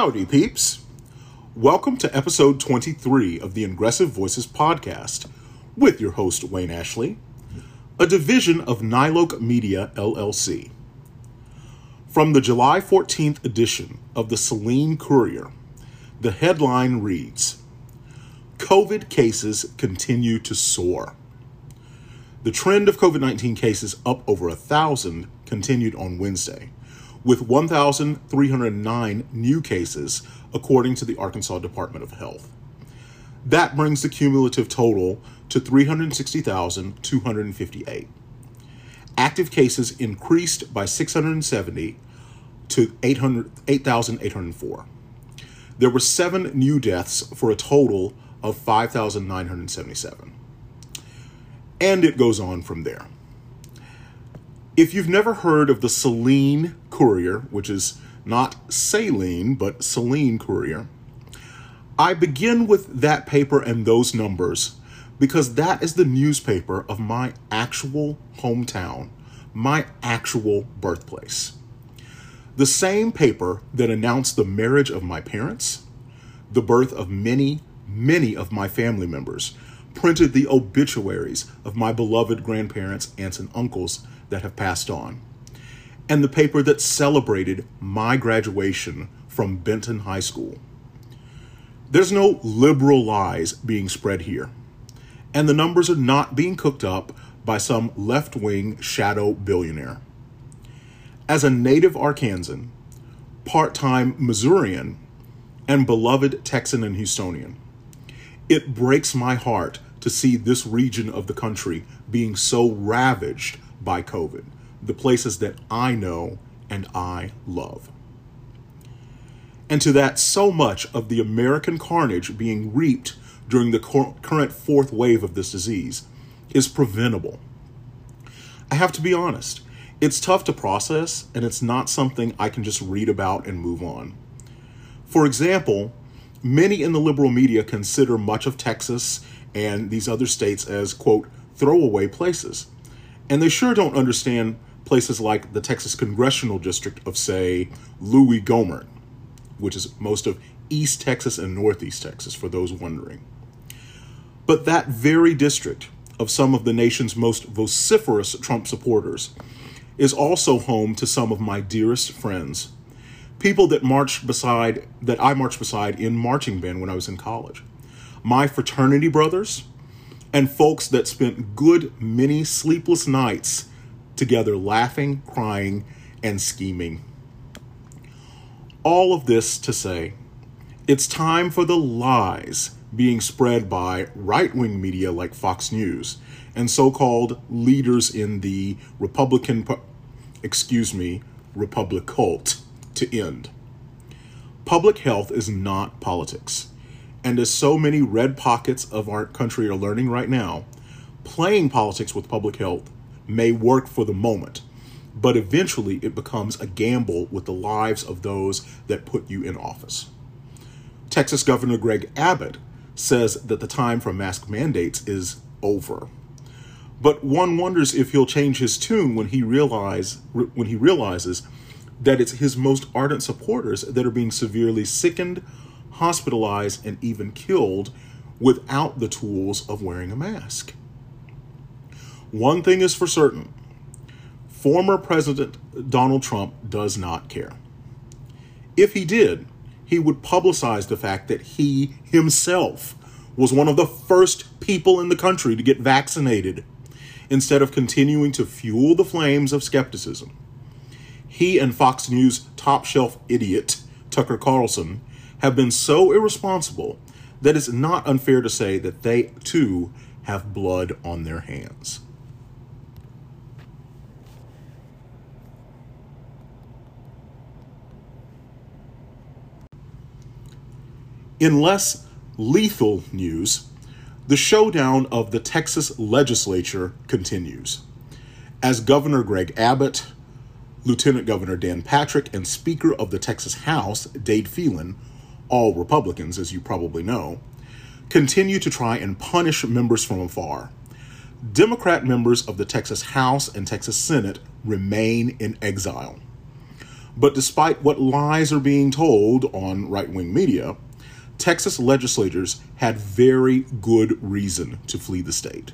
Howdy, peeps. Welcome to episode 23 of the Ingressive Voices podcast with your host, Wayne Ashley, a division of Niloke Media LLC. From the July 14th edition of the Saline Courier, the headline reads COVID cases continue to soar. The trend of COVID 19 cases up over a thousand continued on Wednesday with 1,309 new cases, according to the Arkansas Department of Health. That brings the cumulative total to 360,258. Active cases increased by 670 to 8,804. there were seven new deaths for a total of 5,977. And it goes on from there. If you've never heard of the Saline Courier, which is not saline, but Saline Courier, I begin with that paper and those numbers because that is the newspaper of my actual hometown, my actual birthplace. The same paper that announced the marriage of my parents, the birth of many, many of my family members, printed the obituaries of my beloved grandparents, aunts, and uncles that have passed on, and the paper that celebrated my graduation from Benton High School. There's no liberal lies being spread here, and the numbers are not being cooked up by some left wing shadow billionaire. As a native Arkansan, part time Missourian, and beloved Texan and Houstonian, it breaks my heart to see this region of the country being so ravaged by COVID, the places that I know and I love. And to that, so much of the American carnage being reaped during the current fourth wave of this disease is preventable. I have to be honest, it's tough to process, and it's not something I can just read about and move on. For example, many in the liberal media consider much of Texas and these other states as, quote, throwaway places. And they sure don't understand places like the Texas Congressional District of, say, Louis Gohmert, which is most of East Texas and Northeast Texas, for those wondering. But that very district of some of the nation's most vociferous Trump supporters is also home to some of my dearest friends, people that marched beside that I marched beside in marching band when I was in college. My fraternity brothers, and folks that spent good many sleepless nights together laughing, crying, and scheming. All of this to say, it's time for the lies being spread by right wing media like Fox News and so called leaders in the Republican, excuse me, Republic cult to end. Public health is not politics. And as so many red pockets of our country are learning right now, playing politics with public health may work for the moment, but eventually it becomes a gamble with the lives of those that put you in office. Texas Governor Greg Abbott says that the time for mask mandates is over. But one wonders if he'll change his tune when he realize when he realizes that it's his most ardent supporters that are being severely sickened hospitalized, and even killed without the tools of wearing a mask. One thing is for certain former President Donald Trump does not care. If he did, he would publicize the fact that he himself was one of the first people in the country to get vaccinated instead of continuing to fuel the flames of skepticism. He and Fox News top shelf idiot Tucker Carlson have been so irresponsible that it's not unfair to say that they too have blood on their hands. In less lethal news, the showdown of the Texas legislature continues. As Governor Greg Abbott, Lieutenant Governor Dan Patrick, and Speaker of the Texas House, Dade Phelan, all Republicans, as you probably know, continue to try and punish members from afar. Democrat members of the Texas House and Texas Senate remain in exile. But despite what lies are being told on right wing media, Texas legislators had very good reason to flee the state.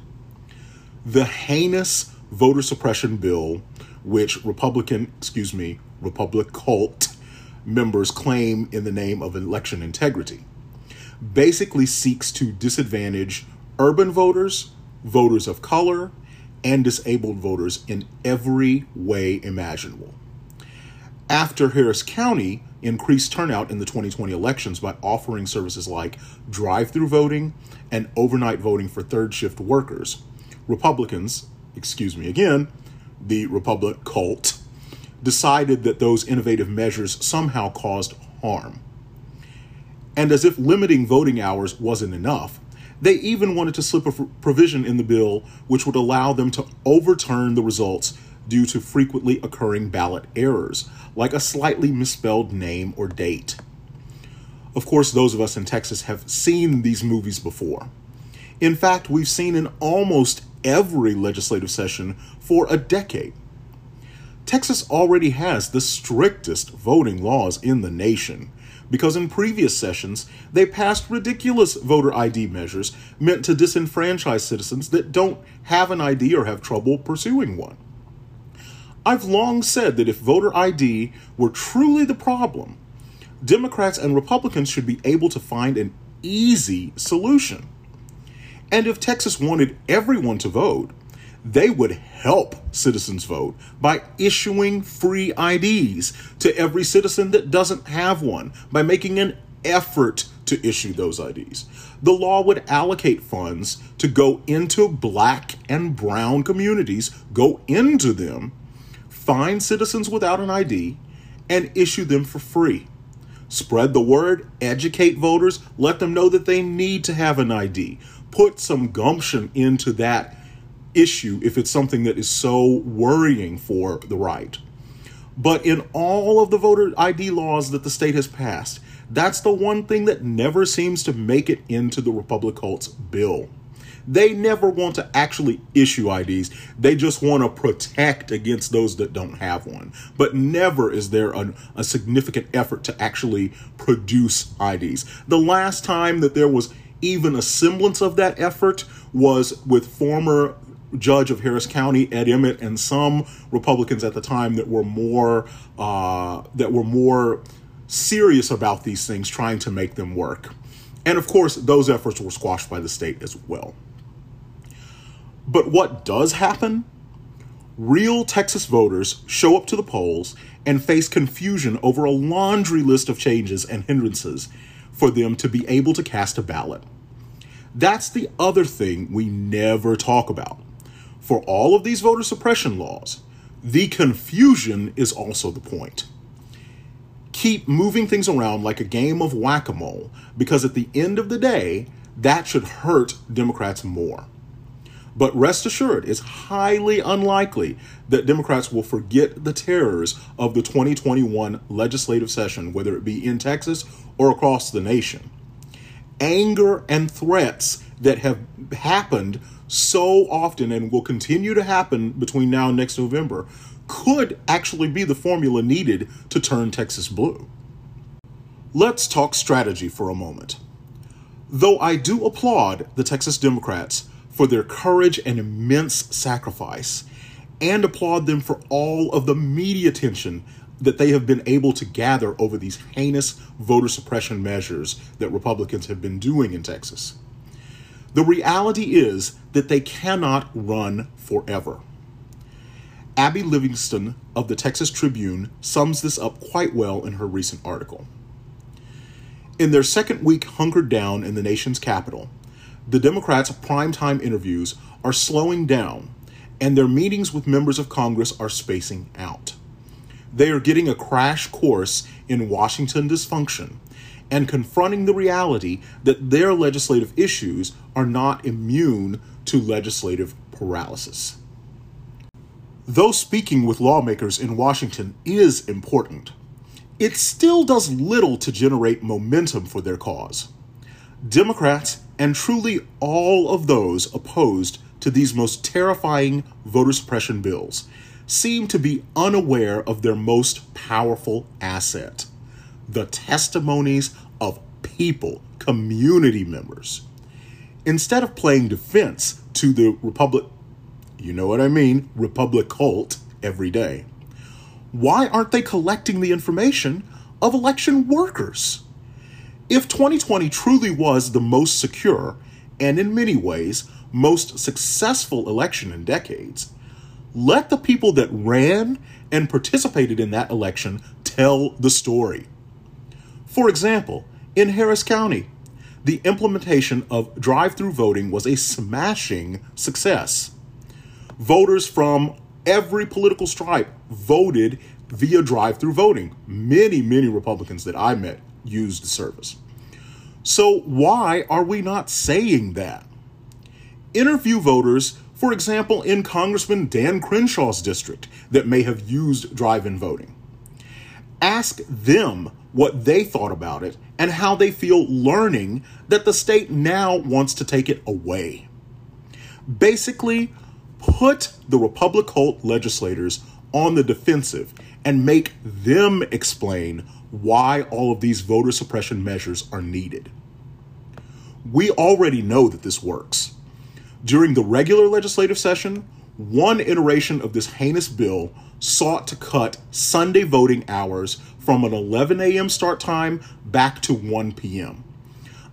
The heinous voter suppression bill, which Republican, excuse me, Republic cult members claim in the name of election integrity, basically seeks to disadvantage urban voters, voters of color, and disabled voters in every way imaginable. After Harris County increased turnout in the 2020 elections by offering services like drive through voting and overnight voting for third shift workers, Republicans, excuse me again, the Republic cult, decided that those innovative measures somehow caused harm. And as if limiting voting hours wasn't enough, they even wanted to slip a provision in the bill which would allow them to overturn the results due to frequently occurring ballot errors, like a slightly misspelled name or date. Of course, those of us in Texas have seen these movies before. In fact, we've seen in almost every legislative session for a decade. Texas already has the strictest voting laws in the nation because in previous sessions they passed ridiculous voter ID measures meant to disenfranchise citizens that don't have an ID or have trouble pursuing one. I've long said that if voter ID were truly the problem, Democrats and Republicans should be able to find an easy solution. And if Texas wanted everyone to vote, they would help citizens vote by issuing free IDs to every citizen that doesn't have one, by making an effort to issue those IDs. The law would allocate funds to go into black and brown communities, go into them, find citizens without an ID, and issue them for free. Spread the word, educate voters, let them know that they need to have an ID. Put some gumption into that issue if it's something that is so worrying for the right. But in all of the voter ID laws that the state has passed, that's the one thing that never seems to make it into the Republic cult's bill. They never want to actually issue IDs. They just want to protect against those that don't have one. But never is there a, a significant effort to actually produce IDs. The last time that there was even a semblance of that effort was with former judge of Harris County, Ed Emmett, and some Republicans at the time that were more uh, that were more serious about these things, trying to make them work. And of course, those efforts were squashed by the state as well. But what does happen? Real Texas voters show up to the polls and face confusion over a laundry list of changes and hindrances for them to be able to cast a ballot. That's the other thing we never talk about for all of these voter suppression laws, the confusion is also the point. Keep moving things around like a game of whack a mole because at the end of the day, that should hurt Democrats more. But rest assured, it's highly unlikely that Democrats will forget the terrors of the 2021 legislative session, whether it be in Texas or across the nation. Anger and threats that have happened so often and will continue to happen between now and next November could actually be the formula needed to turn Texas blue. Let's talk strategy for a moment. Though I do applaud the Texas Democrats for their courage and immense sacrifice, and applaud them for all of the media attention that they have been able to gather over these heinous voter suppression measures that Republicans have been doing in Texas. The reality is that they cannot run forever. Abby Livingston of the Texas Tribune sums this up quite well in her recent article. In their second week hunkered down in the nation's capital, the Democrats' primetime interviews are slowing down, and their meetings with members of Congress are spacing out. They are getting a crash course in Washington dysfunction and confronting the reality that their legislative issues are not immune to legislative paralysis. Though speaking with lawmakers in Washington is important, it still does little to generate momentum for their cause. Democrats, and truly all of those opposed to these most terrifying voter suppression bills, seem to be unaware of their most powerful asset the testimonies of people, community members. Instead of playing defense to the Republic, you know what I mean, Republic cult every day, why aren't they collecting the information of election workers? If 2020 truly was the most secure and in many ways most successful election in decades, let the people that ran and participated in that election tell the story. For example, in Harris County, the implementation of drive through voting was a smashing success. Voters from every political stripe voted via drive through voting. Many, many Republicans that I met used the service. So, why are we not saying that? Interview voters, for example, in Congressman Dan Crenshaw's district that may have used drive in voting. Ask them what they thought about it and how they feel learning that the state now wants to take it away. Basically, put the Republic cult legislators on the defensive and make them explain why all of these voter suppression measures are needed. We already know that this works. During the regular legislative session, one iteration of this heinous bill sought to cut Sunday voting hours from an 11 a.m. start time back to 1 p.m.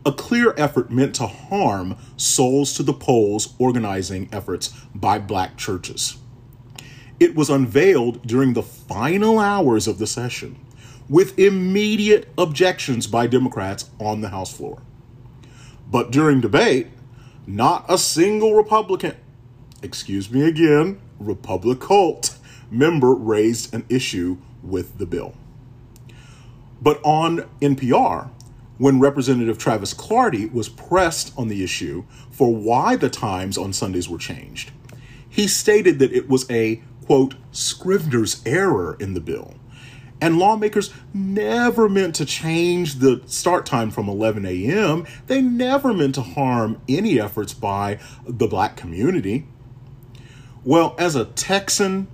A clear effort meant to harm Souls to the Polls organizing efforts by black churches. It was unveiled during the final hours of the session with immediate objections by Democrats on the House floor. But during debate, not a single Republican, excuse me again, Republic cult member raised an issue with the bill. But on NPR, when Representative Travis Clardy was pressed on the issue for why the times on Sundays were changed, he stated that it was a, quote, Scrivener's error in the bill and lawmakers never meant to change the start time from 11 a.m. They never meant to harm any efforts by the black community. Well, as a Texan,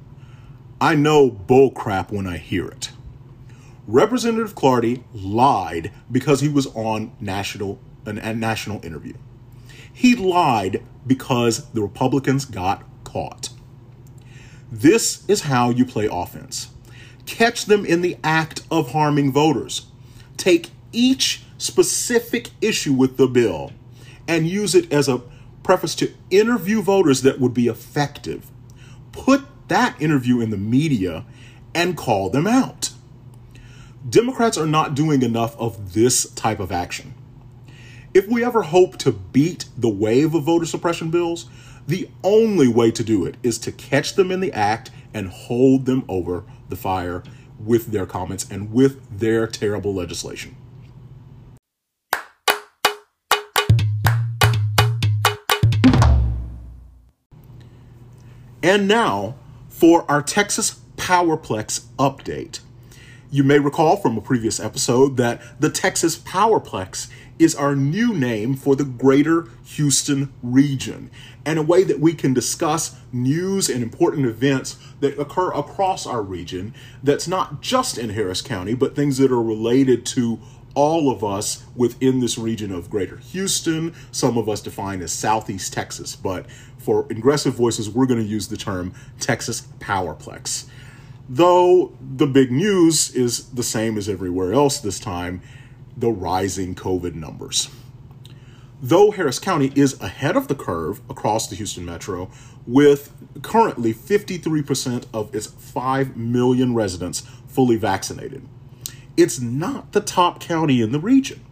I know bullcrap when I hear it. Representative Clardy lied because he was on national a national interview. He lied because the Republicans got caught. This is how you play offense catch them in the act of harming voters. Take each specific issue with the bill and use it as a preface to interview voters that would be effective. Put that interview in the media and call them out. Democrats are not doing enough of this type of action. If we ever hope to beat the wave of voter suppression bills, the only way to do it is to catch them in the act and hold them over the fire with their comments and with their terrible legislation. And now for our Texas Powerplex update. You may recall from a previous episode that the Texas Powerplex is our new name for the greater Houston region and a way that we can discuss news and important events that occur across our region that's not just in Harris County, but things that are related to all of us within this region of greater Houston, some of us define as Southeast Texas, but for Ingressive Voices, we're going to use the term Texas Powerplex. Though the big news is the same as everywhere else this time the rising COVID numbers. Though Harris County is ahead of the curve across the Houston metro, with currently 53% of its 5 million residents fully vaccinated, it's not the top county in the region.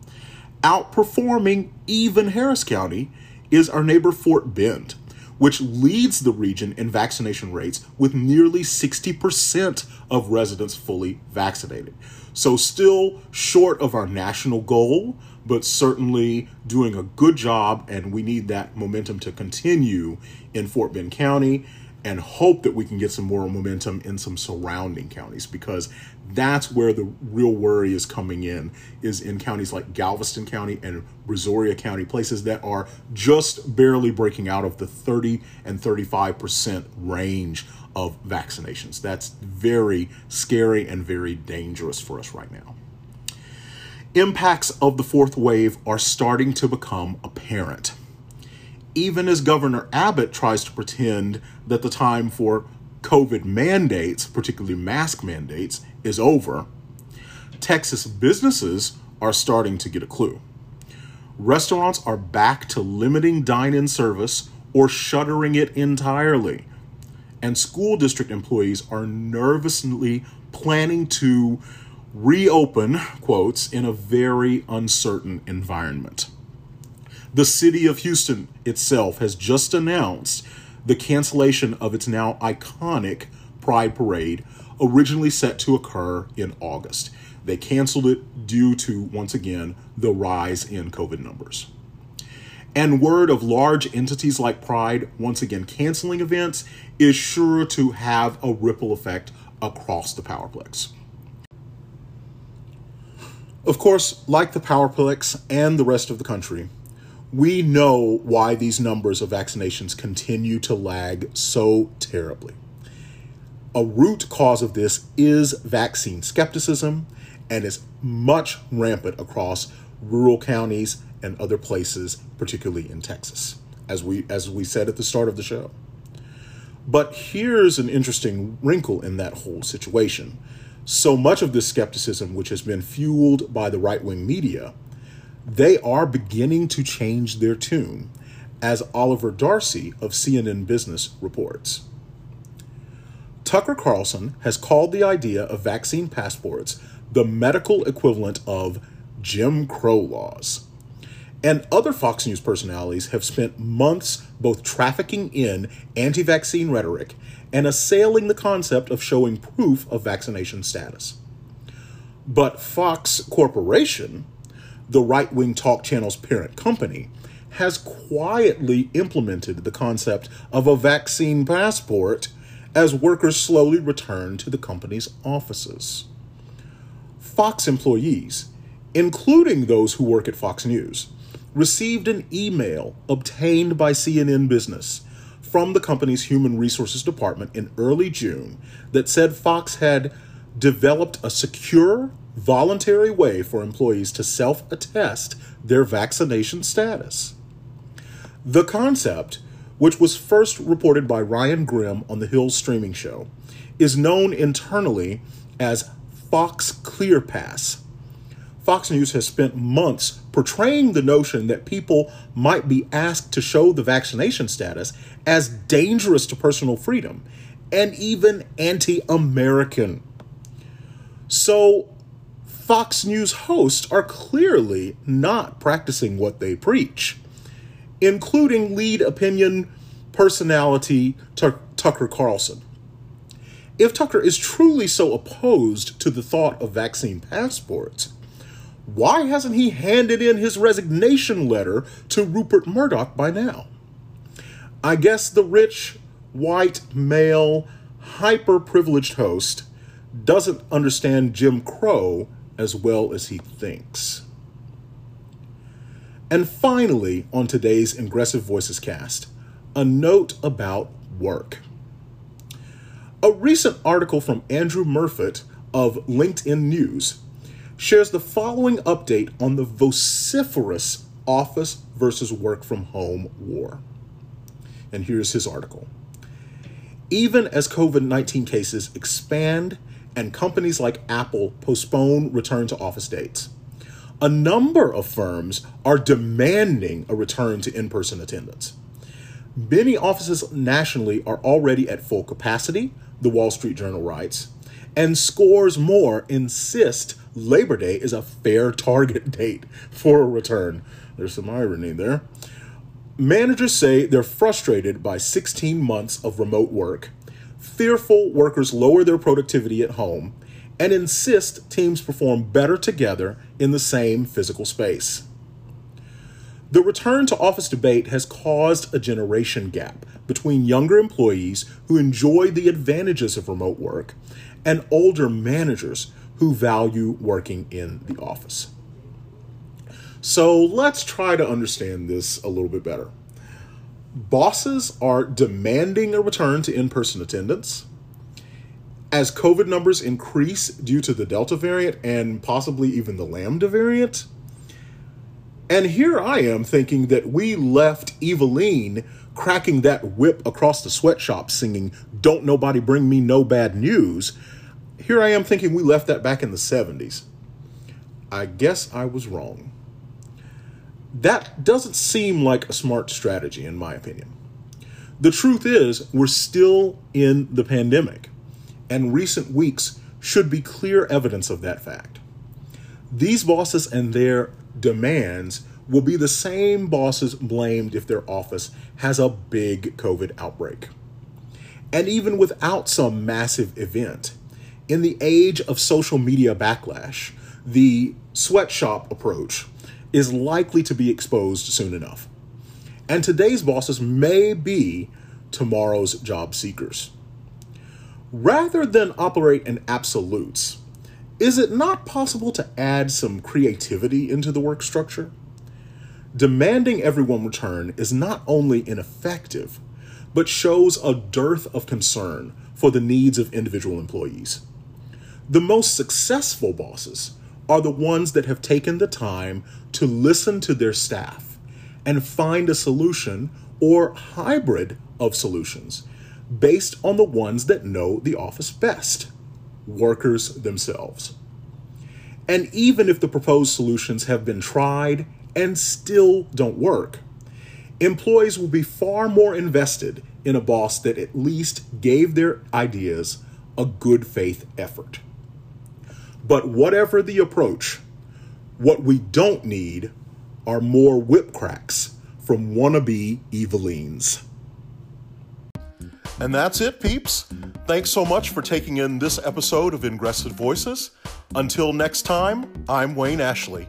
Outperforming even Harris County is our neighbor Fort Bend, which leads the region in vaccination rates with nearly 60% of residents fully vaccinated. So, still short of our national goal, but certainly doing a good job, and we need that momentum to continue in Fort Bend County. And hope that we can get some more momentum in some surrounding counties because that's where the real worry is coming in is in counties like Galveston County and Brazoria County places that are just barely breaking out of the 30 and 35% range of vaccinations. That's very scary and very dangerous for us right now. Impacts of the fourth wave are starting to become apparent even as Governor Abbott tries to pretend that the time for COVID mandates, particularly mask mandates, is over, Texas businesses are starting to get a clue. Restaurants are back to limiting dine in service or shuttering it entirely. And school district employees are nervously planning to reopen, quotes, in a very uncertain environment. The city of Houston itself has just announced the cancellation of its now iconic Pride Parade, originally set to occur in August. They canceled it due to, once again, the rise in COVID numbers. And word of large entities like Pride once again canceling events is sure to have a ripple effect across the Powerplex. Of course, like the Powerplex and the rest of the country, we know why these numbers of vaccinations continue to lag so terribly. A root cause of this is vaccine skepticism and is much rampant across rural counties and other places, particularly in Texas, as we as we said at the start of the show. But here's an interesting wrinkle in that whole situation. So much of this skepticism, which has been fueled by the right wing media, they are beginning to change their tune, as Oliver Darcy of CNN Business reports. Tucker Carlson has called the idea of vaccine passports the medical equivalent of Jim Crow laws. And other Fox News personalities have spent months both trafficking in anti vaccine rhetoric and assailing the concept of showing proof of vaccination status. But Fox Corporation the right wing talk channel's parent company, has quietly implemented the concept of a vaccine passport as workers slowly return to the company's offices. Fox employees, including those who work at Fox News, received an email obtained by CNN Business from the company's human resources department in early June that said Fox had developed a secure voluntary way for employees to self attest their vaccination status. The concept, which was first reported by Ryan Grim on the Hill streaming show, is known internally as Fox ClearPass. Fox News has spent months portraying the notion that people might be asked to show the vaccination status as dangerous to personal freedom and even anti American. So, Fox News hosts are clearly not practicing what they preach, including lead opinion personality Tucker Carlson. If Tucker is truly so opposed to the thought of vaccine passports, why hasn't he handed in his resignation letter to Rupert Murdoch by now? I guess the rich, white, male, hyper privileged host doesn't understand Jim Crow as well as he thinks. And finally, on today's Ingressive Voices cast, a note about work. A recent article from Andrew Murfitt of LinkedIn News shares the following update on the vociferous office versus work from home war. And here's his article. Even as COVID 19 cases expand and companies like Apple postpone return to office dates. A number of firms are demanding a return to in person attendance. Many offices nationally are already at full capacity, the Wall Street Journal writes, and scores more insist Labor Day is a fair target date for a return. There's some irony there. Managers say they're frustrated by 16 months of remote work fearful workers lower their productivity at home and insist teams perform better together in the same physical space. The return to office debate has caused a generation gap between younger employees who enjoy the advantages of remote work and older managers who value working in the office. So let's try to understand this a little bit better. Bosses are demanding a return to in person attendance. As COVID numbers increase due to the Delta variant and possibly even the Lambda variant. And here I am thinking that we left Evillene cracking that whip across the sweatshop singing, Don't Nobody Bring Me No Bad News. Here I am thinking we left that back in the 70s. I guess I was wrong. That doesn't seem like a smart strategy, in my opinion. The truth is, we're still in the pandemic, and recent weeks should be clear evidence of that fact. These bosses and their demands will be the same bosses blamed if their office has a big COVID outbreak. And even without some massive event, in the age of social media backlash, the sweatshop approach is likely to be exposed soon enough. And today's bosses may be tomorrow's job seekers. Rather than operate in absolutes, is it not possible to add some creativity into the work structure? Demanding everyone return is not only ineffective, but shows a dearth of concern for the needs of individual employees. The most successful bosses are the ones that have taken the time to listen to their staff and find a solution or hybrid of solutions based on the ones that know the office best workers themselves. And even if the proposed solutions have been tried and still don't work, employees will be far more invested in a boss that at least gave their ideas a good faith effort. But whatever the approach, what we don't need are more whip cracks from wannabe Evillenes. And that's it, peeps. Thanks so much for taking in this episode of Ingressive Voices. Until next time, I'm Wayne Ashley.